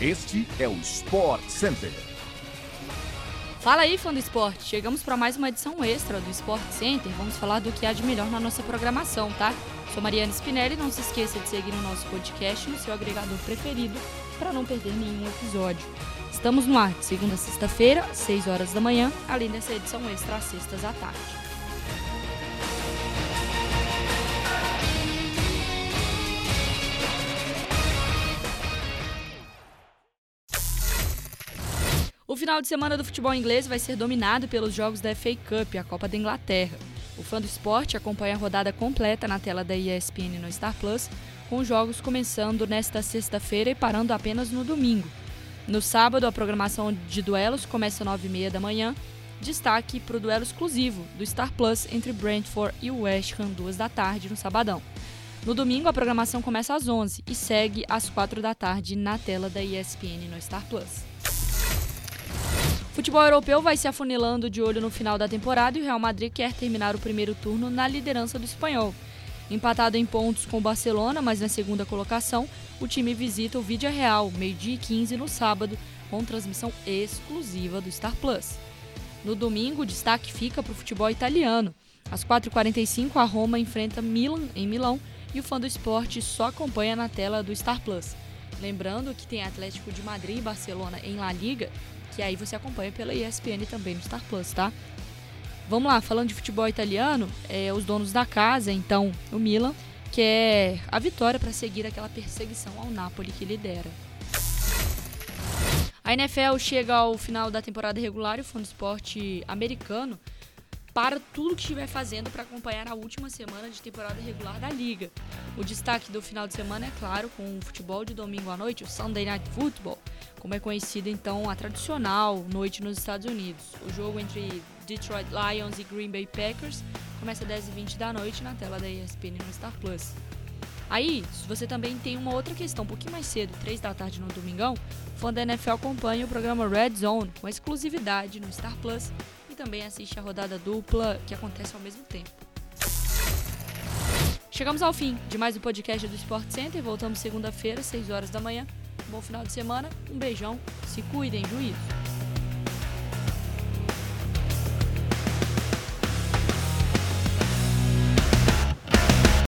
Este é o Sport Center. Fala aí, fã do esporte! Chegamos para mais uma edição extra do Sport Center. Vamos falar do que há de melhor na nossa programação, tá? Sou Mariana Spinelli. Não se esqueça de seguir o nosso podcast no seu agregador preferido para não perder nenhum episódio. Estamos no ar de segunda a sexta-feira, 6 horas da manhã, além dessa edição extra às sextas à tarde. O final de semana do futebol inglês vai ser dominado pelos jogos da FA Cup, a Copa da Inglaterra. O fã do esporte acompanha a rodada completa na tela da ESPN no Star Plus, com os jogos começando nesta sexta-feira e parando apenas no domingo. No sábado, a programação de duelos começa às 9h30 da manhã. Destaque para o duelo exclusivo do Star Plus entre Brentford e West Ham, 2 da tarde, no sabadão. No domingo, a programação começa às 11 e segue às 4 da tarde na tela da ESPN no Star Plus. Futebol europeu vai se afunilando de olho no final da temporada e o Real Madrid quer terminar o primeiro turno na liderança do espanhol. Empatado em pontos com o Barcelona, mas na segunda colocação, o time visita o Vídea Real, meio-dia e 15 no sábado, com transmissão exclusiva do Star Plus. No domingo, o destaque fica para o futebol italiano. Às 4h45, a Roma enfrenta Milan em Milão e o fã do esporte só acompanha na tela do Star Plus. Lembrando que tem Atlético de Madrid e Barcelona em La Liga que aí você acompanha pela ESPN também no Star Plus, tá? Vamos lá, falando de futebol italiano, é, os donos da casa, então, o Milan, quer a vitória para seguir aquela perseguição ao Napoli que lidera. A NFL chega ao final da temporada regular e o Fundo Esporte americano para tudo que estiver fazendo para acompanhar a última semana de temporada regular da liga. O destaque do final de semana é claro com o futebol de domingo à noite, o Sunday Night Football, como é conhecida então a tradicional noite nos Estados Unidos. O jogo entre Detroit Lions e Green Bay Packers começa às 10h20 da noite na tela da ESPN no Star Plus. Aí, você também tem uma outra questão, um pouquinho mais cedo, 3 da tarde no domingão, o fã da NFL acompanha o programa Red Zone com exclusividade no Star Plus também assiste a rodada dupla que acontece ao mesmo tempo. Chegamos ao fim de mais um podcast do Sport Center. Voltamos segunda-feira, 6 horas da manhã. Bom final de semana, um beijão, se cuidem, juízo.